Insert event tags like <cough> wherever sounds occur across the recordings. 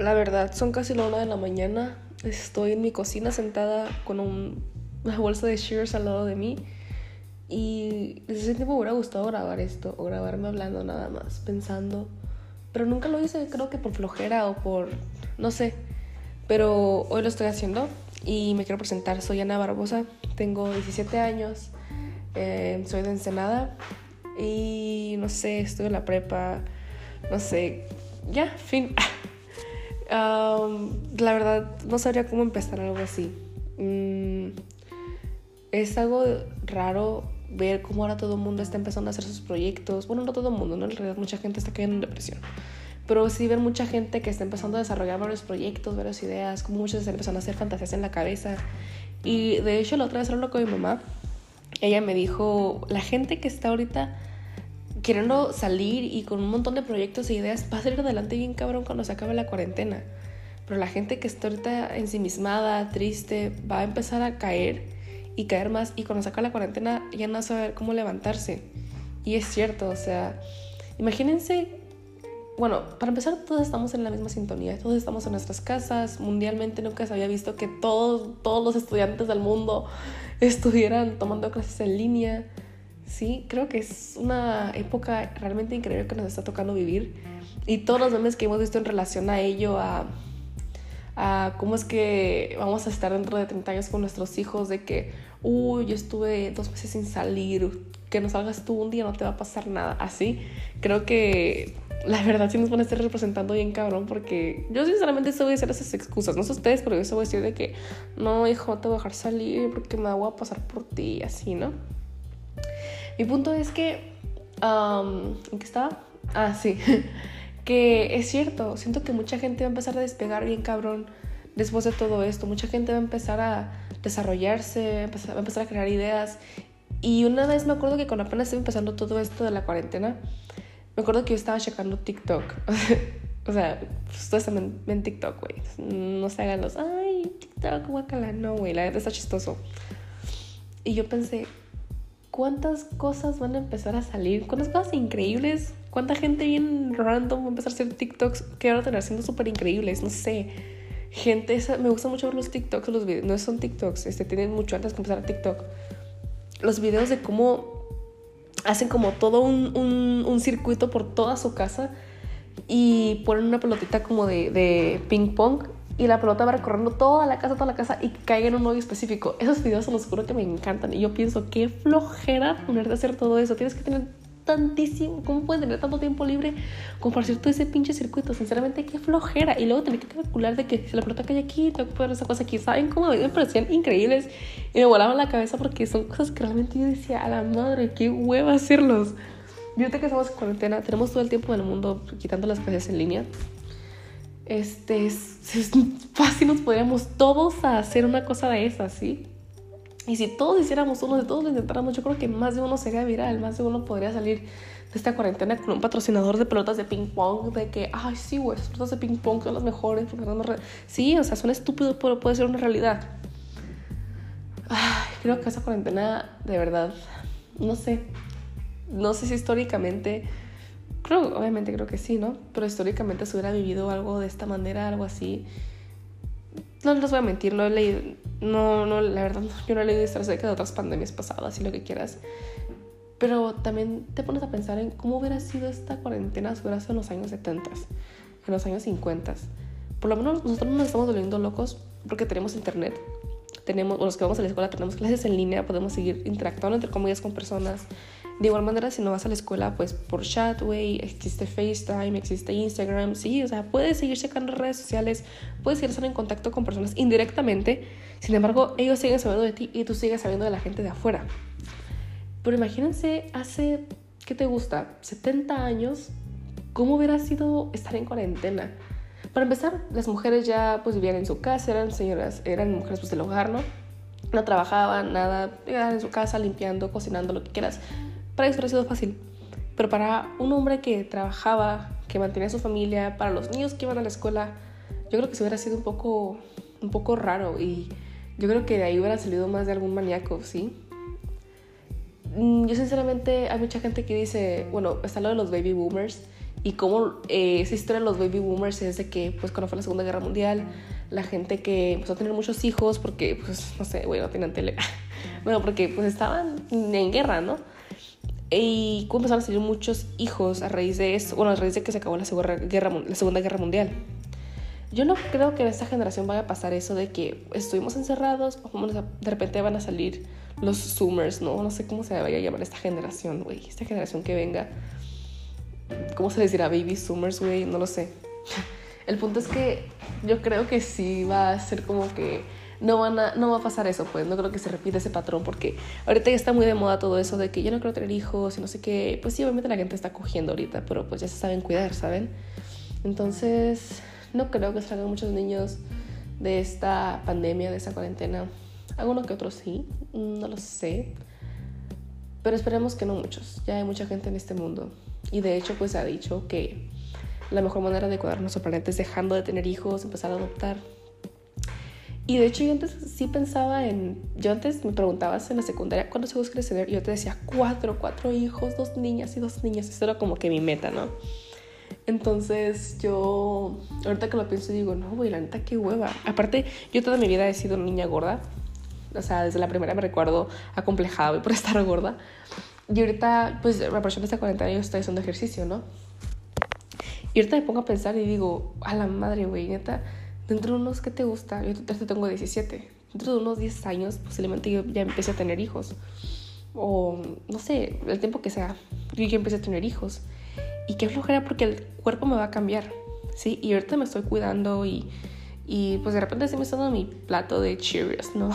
La verdad, son casi la una de la mañana. Estoy en mi cocina sentada con un, una bolsa de Shears al lado de mí. Y desde ese tiempo me hubiera gustado grabar esto, o grabarme hablando nada más, pensando. Pero nunca lo hice, creo que por flojera o por. no sé. Pero hoy lo estoy haciendo y me quiero presentar. Soy Ana Barbosa, tengo 17 años, eh, soy de Ensenada y no sé, estoy en la prepa, no sé, ya, fin. <laughs> la verdad, no sabría cómo empezar algo así. Mm, es algo raro ver cómo ahora todo el mundo está empezando a hacer sus proyectos. Bueno, no todo el mundo, ¿no? En realidad mucha gente está cayendo en depresión. Pero sí ver mucha gente que está empezando a desarrollar varios proyectos, varias ideas, como muchos están empezando a hacer fantasías en la cabeza. Y de hecho la otra vez hablando con mi mamá, ella me dijo, la gente que está ahorita queriendo salir y con un montón de proyectos e ideas va a salir adelante bien cabrón cuando se acabe la cuarentena. Pero la gente que está ahorita ensimismada, triste, va a empezar a caer y caer más y cuando se acabe la cuarentena ya no va a saber cómo levantarse. Y es cierto, o sea, imagínense bueno, para empezar, todos estamos en la misma sintonía, todos estamos en nuestras casas, mundialmente nunca se había visto que todos, todos los estudiantes del mundo <laughs> estuvieran tomando clases en línea. Sí, creo que es una época realmente increíble que nos está tocando vivir. Y todos los memes que hemos visto en relación a ello, a, a cómo es que vamos a estar dentro de 30 años con nuestros hijos, de que, uy, yo estuve dos meses sin salir, que no salgas tú un día no te va a pasar nada, así, creo que la verdad sí nos van a estar representando bien cabrón porque yo sinceramente se voy a hacer esas excusas, no sé ustedes, pero yo se voy a decir de que no, hijo, te voy a dejar salir porque me voy a pasar por ti así, ¿no? Mi punto es que, ¿en qué estaba? Ah, sí, <laughs> que es cierto, siento que mucha gente va a empezar a despegar bien cabrón después de todo esto, mucha gente va a empezar a desarrollarse, va a empezar a crear ideas y una vez me acuerdo que cuando apenas estaba empezando todo esto de la cuarentena, me acuerdo que yo estaba checando TikTok. <laughs> o sea, ustedes también ven TikTok, güey. No se hagan los, ay, TikTok, guacala. No, güey, la verdad está chistoso. Y yo pensé, ¿cuántas cosas van a empezar a salir? ¿Cuántas cosas increíbles? ¿Cuánta gente bien random va a empezar a hacer TikToks que van a tener siendo súper increíbles? No sé. Gente, me gusta mucho ver los TikToks, los videos. No son TikToks, este, tienen mucho antes que empezar a TikTok. Los videos de cómo hacen como todo un, un, circuito por toda su casa y ponen una pelotita como de, de ping pong y la pelota va recorriendo toda la casa, toda la casa y cae en un hoyo específico. Esos videos se los juro que me encantan y yo pienso, qué flojera ponerte a hacer todo eso. Tienes que tener tantísimo, ¿cómo puedes tener tanto tiempo libre como para hacer todo ese pinche circuito? Sinceramente, qué flojera. Y luego tener que calcular de que si la pelota cae aquí, tengo que poner esa cosa aquí. ¿Saben cómo me parecían increíbles? Y me volaban la cabeza porque son cosas que realmente yo decía, a la madre, qué hueva hacerlos. Fíjate que estamos en cuarentena, tenemos todo el tiempo en el mundo quitando las clases en línea. Este, es, es fácil nos podríamos todos hacer una cosa de esas, ¿sí? Y si todos hiciéramos uno, de todos lo intentáramos, yo creo que más de uno sería viral, más de uno podría salir de esta cuarentena con un patrocinador de pelotas de ping pong, de que, ay, sí, güey, esas pelotas de ping pong son las mejores. Sí, o sea, son estúpidos, pero puede ser una realidad. Ay, creo que esa cuarentena, de verdad, no sé, no sé si históricamente, creo, obviamente creo que sí, ¿no? Pero históricamente se hubiera vivido algo de esta manera, algo así no les voy a mentir, no he leído, no, no, la verdad, yo no he leído acerca de otras pandemias pasadas y lo que quieras. Pero también te pones a pensar en cómo hubiera sido esta cuarentena si hubiera sido en los años 70, en los años 50. Por lo menos nosotros no nos estamos volviendo locos porque tenemos internet. Tenemos, los que vamos a la escuela tenemos clases en línea, podemos seguir interactuando entre comillas con personas. De igual manera, si no vas a la escuela, pues por chat, existe FaceTime, existe Instagram, sí, o sea, puedes seguir checando redes sociales, puedes seguir estar en contacto con personas indirectamente, sin embargo, ellos siguen sabiendo de ti y tú sigues sabiendo de la gente de afuera. Pero imagínense hace, ¿qué te gusta? 70 años, ¿cómo hubiera sido estar en cuarentena? Para empezar, las mujeres ya pues vivían en su casa, eran señoras, eran mujeres pues del hogar, ¿no? No trabajaban, nada, en su casa limpiando, cocinando, lo que quieras para ellos hubiera sido fácil. Pero para un hombre que trabajaba, que mantenía a su familia, para los niños que iban a la escuela, yo creo que se hubiera sido un poco, un poco raro y yo creo que de ahí hubiera salido más de algún maníaco, ¿sí? Mm, yo sinceramente hay mucha gente que dice, bueno, está lo de los baby boomers y cómo eh, esa historia de los baby boomers es de que, pues, cuando fue la Segunda Guerra Mundial, la gente que empezó a tener muchos hijos porque, pues, no sé, güey, no tenían tele. <laughs> bueno, porque, pues, estaban en guerra, ¿no? Y cómo empezaron a salir muchos hijos a raíz de eso, bueno, a raíz de que se acabó la Segunda Guerra, la segunda guerra Mundial. Yo no creo que en esta generación vaya a pasar eso de que estuvimos encerrados, de repente van a salir los Zoomers, ¿no? No sé cómo se vaya a llamar esta generación, güey. Esta generación que venga. ¿Cómo se decirá? Baby Zoomers, güey. No lo sé. <laughs> El punto es que yo creo que sí va a ser como que no, van a, no va a pasar eso, pues no creo que se repita ese patrón, porque ahorita ya está muy de moda todo eso de que yo no quiero tener hijos y no sé qué. Pues sí, obviamente la gente está cogiendo ahorita, pero pues ya se saben cuidar, ¿saben? Entonces, no creo que salgan muchos niños de esta pandemia, de esta cuarentena. Algunos que otros sí, no lo sé. Pero esperemos que no muchos. Ya hay mucha gente en este mundo. Y de hecho, pues se ha dicho que la mejor manera de cuidar nuestro planeta es dejando de tener hijos, empezar a adoptar. Y de hecho yo antes sí pensaba en... Yo antes me preguntabas en la secundaria, ¿cuántos hijos quieres tener? Y yo te decía, cuatro, cuatro hijos, dos niñas y dos niñas. Eso era como que mi meta, ¿no? Entonces yo, ahorita que lo pienso, digo, no, güey, la neta, qué hueva. Aparte, yo toda mi vida he sido niña gorda. O sea, desde la primera me recuerdo acomplejada por <laughs> estar gorda. Y ahorita, pues, persona está 40 años está haciendo ejercicio, ¿no? Y ahorita me pongo a pensar y digo, a la madre, güey, neta, dentro de unos, ¿qué te gusta? Yo tengo 17. Dentro de unos 10 años, posiblemente yo ya empecé a tener hijos. O, no sé, el tiempo que sea, yo ya empecé a tener hijos. Y qué flojera porque el cuerpo me va a cambiar, ¿sí? Y ahorita me estoy cuidando y, y pues de repente sí me está dando mi plato de Cheerios, ¿no?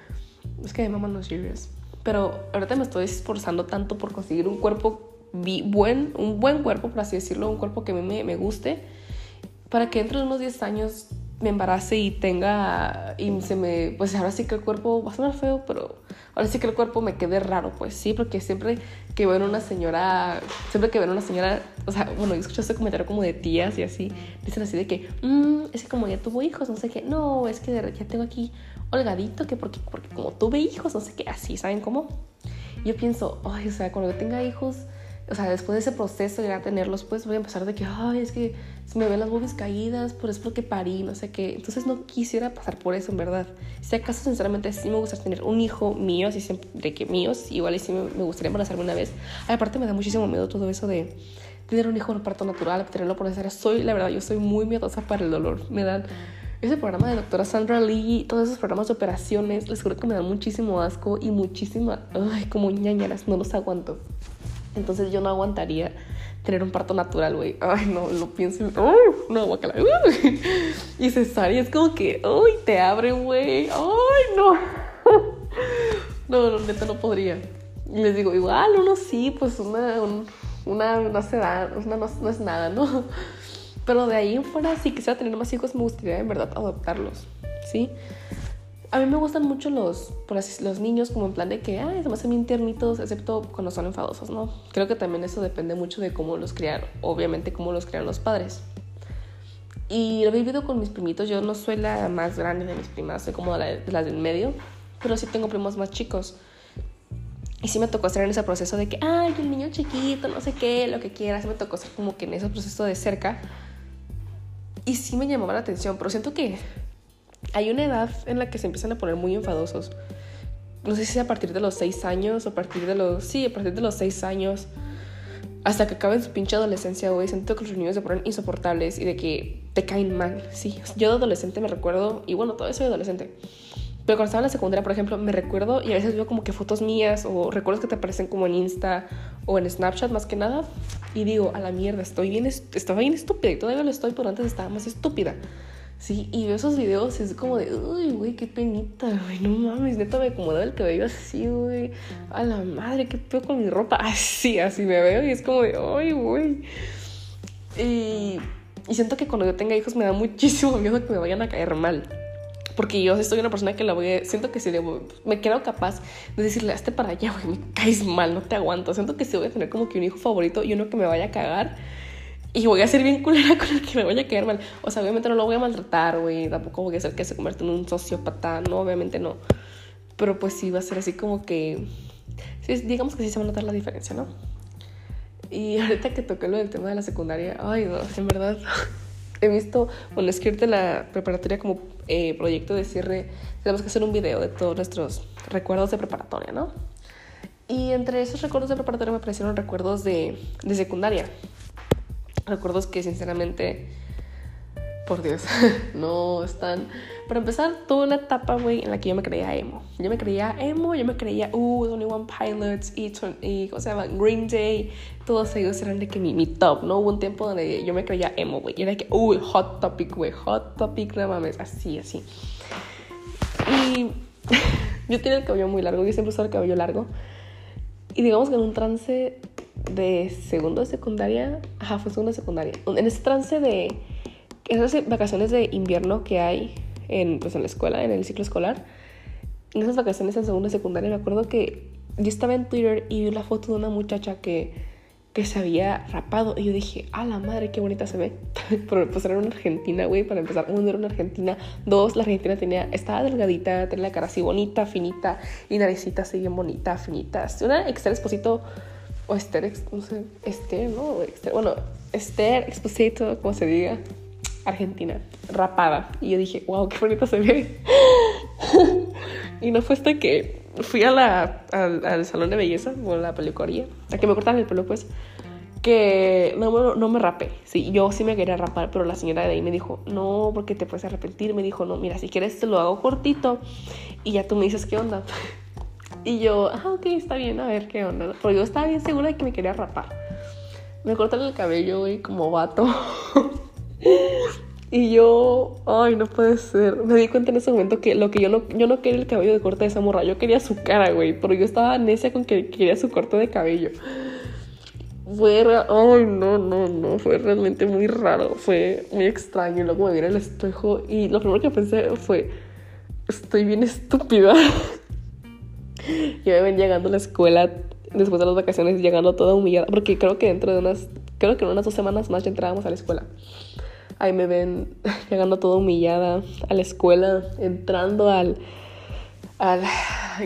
<laughs> es que me maman los Cheerios. Pero ahorita me estoy esforzando tanto por conseguir un cuerpo buen, un buen cuerpo, por así decirlo, un cuerpo que a mí me, me guste, para que dentro de unos 10 años me embarace y tenga, y se me, pues ahora sí que el cuerpo va a sonar feo, pero ahora sí que el cuerpo me quede raro, pues sí, porque siempre que veo una señora, siempre que veo una señora, o sea, bueno, yo escucho ese comentario como de tías y así, dicen así de que, mmm, es que como ya tuvo hijos, no sé qué, no, es que ya tengo aquí holgadito, que porque, porque como tuve hijos, no sé qué, así, ¿saben cómo? yo pienso, ay, o sea, cuando yo tenga hijos, o sea, después de ese proceso de ya tenerlos, pues voy a empezar de que, ay, es que se me ven las boobies caídas, por eso porque parí, no sé qué. Entonces no quisiera pasar por eso, en verdad. Si acaso, sinceramente, sí me gustaría tener un hijo mío, así siempre que míos, igual y sí me, gustaría embarazarme una vez. aparte me da muchísimo miedo todo eso de tener un hijo en parto natural, tenerlo por necesaria. Soy, la verdad, yo soy muy miedosa para el dolor. Me dan ese programa de doctora Sandra Lee, todos esos programas de operaciones, les juro que me dan muchísimo asco y muchísima, ay, como ñañaras, no los aguanto. Entonces yo no aguantaría tener un parto natural, güey. Ay, no, lo pienso. Uh, no, guacala. Uh. <laughs> Y cesárea es como que, uy, te abre, güey. Ay, no. <laughs> No, no, neta no podría. Y les digo, igual, uno sí, pues una, una no se da, una no, no es nada, ¿no? Pero de ahí en fuera, si quisiera tener más hijos, me gustaría en verdad adoptarlos, ¿sí? A mí me gustan mucho los, los niños como en plan de que, ay, se me hacen bien tiernitos, excepto cuando son enfadosos, ¿no? Creo que también eso depende mucho de cómo los criaron, obviamente cómo los criaron los padres. Y lo he vivido con mis primitos, yo no soy la más grande de mis primas, soy como la, la del medio, pero sí tengo primos más chicos. Y sí me tocó estar en ese proceso de que, ay, el niño chiquito, no sé qué, lo que quiera, sí me tocó estar como que en ese proceso de cerca. Y sí me llamaba la atención, pero siento que hay una edad en la que se empiezan a poner muy enfadosos. No sé si a partir de los 6 años o a partir de los... Sí, a partir de los 6 años. Hasta que acaben su pinche adolescencia, güey. Siento que los niños se ponen insoportables y de que te caen mal, sí. Yo de adolescente me recuerdo, y bueno, todavía soy adolescente. Pero cuando estaba en la secundaria, por ejemplo, me recuerdo y a veces veo como que fotos mías o recuerdos que te aparecen como en Insta o en Snapchat más que nada. Y digo, a la mierda, estoy bien, estaba bien estúpida y todavía lo estoy, pero antes estaba más estúpida. Sí, y veo esos videos es como de, uy, güey, qué penita, güey, no mames, neta me acomodaba el cabello así, güey, a la madre, qué pedo con mi ropa, <laughs> así, así me veo y es como de, ay, güey. Y, y siento que cuando yo tenga hijos me da muchísimo <laughs> miedo que me vayan a caer mal. Porque yo soy una persona que la voy a, siento que si me quedo capaz de decirle, hazte para allá, güey, me caes mal, no te aguanto. Siento que si voy a tener como que un hijo favorito y uno que me vaya a cagar y voy a ser bien culera <laughs> con el que me vaya a caer mal. O sea, obviamente no lo voy a maltratar, güey. Tampoco voy a hacer que se convierta en un sociópata. No, obviamente no. Pero pues sí va a ser así como que... Sí, digamos que sí se va a notar la diferencia, ¿no? Y <laughs> ahorita que toqué lo del tema de la secundaria, ay, no, en verdad, <laughs> he visto, bueno, escribirte la preparatoria como eh, proyecto de cierre, tenemos que hacer un video de todos nuestros recuerdos de preparatoria, ¿no? Y entre esos recuerdos de preparatoria me aparecieron recuerdos de, de secundaria. Recuerdos que sinceramente, por Dios, <laughs> no están... Para empezar, tuve una etapa, güey, en la que yo me creía emo. Yo me creía emo, yo me creía, uh, Only One Pilots y, y ¿cómo se llama? Green Day. Todos ellos eran de que mi, mi top, ¿no? Hubo un tiempo donde yo me creía emo, güey. Y era de que, uh, Hot Topic, güey, Hot Topic, no mames, así, así. Y <laughs> yo tenía el cabello muy largo, yo siempre usaba el cabello largo. Y digamos que en un trance de segundo de secundaria, ajá, fue segundo de secundaria, en ese trance de esas vacaciones de invierno que hay en, pues, en la escuela, en el ciclo escolar, en esas vacaciones en segundo de secundaria, me acuerdo que yo estaba en Twitter y vi la foto de una muchacha que que se había rapado. Y yo dije, a la madre, qué bonita se ve. <laughs> Pero pues era una argentina, güey, para empezar. Uno, era una argentina. Dos, la argentina tenía, estaba delgadita, tenía la cara así bonita, finita. Y naricita así bien bonita, finita. Una Esther Exposito, o Esther, no sé, Esther, ¿no? bueno, Esther Exposito, como se diga. Argentina, rapada. Y yo dije, wow, qué bonita se ve. <laughs> y no fue hasta que fui a la, al, salón de belleza, o la peluquería, a que me cortaran el pelo, pues, que no, no me rapé. Sí, yo sí me quería rapar, pero la señora de ahí me dijo, no, porque te puedes arrepentir. Me dijo, no, mira, si quieres te lo hago cortito y ya tú me dices qué onda. Y yo, ah, ok, está bien, a ver qué onda. Pero yo estaba bien segura de que me quería rapar. Me cortan el cabello, güey, como vato. <laughs> Y yo, ay, no puede ser. Me di cuenta en ese momento que lo que yo no, yo no quería el cabello de corte de esa morra, yo quería su cara, güey. Pero yo estaba necia con que quería su corte de cabello. Fue, ay, no, no, no, fue realmente muy raro, fue muy extraño. Luego me vi en el espejo y lo primero que pensé fue, estoy bien estúpida. <laughs> y me ven llegando a la escuela después de las vacaciones, llegando toda humillada, porque creo que dentro de unas, creo que en unas dos semanas más ya entrábamos a la escuela. Ahí me ven <laughs> llegando toda humillada a la escuela, entrando al, al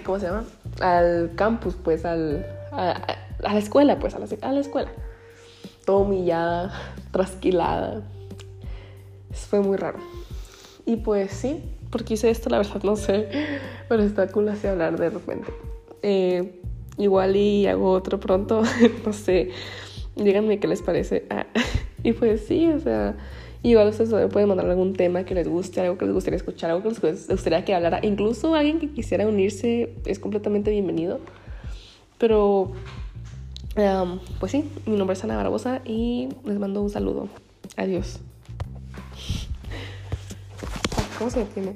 ¿cómo se llama? Al campus, pues, al, a, la escuela, pues, a la, a la escuela. Toda humillada, trasquilada. Fue muy raro. Y pues sí, porque hice esto, la verdad no sé, pero está cool así hablar de repente. Eh, igual y hago otro pronto, <laughs> no sé, díganme qué les parece. Ah, <laughs> y pues sí, o sea, Igual ustedes pueden mandar algún tema que les guste, algo que les gustaría escuchar, algo que les gustaría que hablara. Incluso alguien que quisiera unirse es completamente bienvenido. Pero, pues sí, mi nombre es Ana Barbosa y les mando un saludo. Adiós. ¿Cómo se detiene?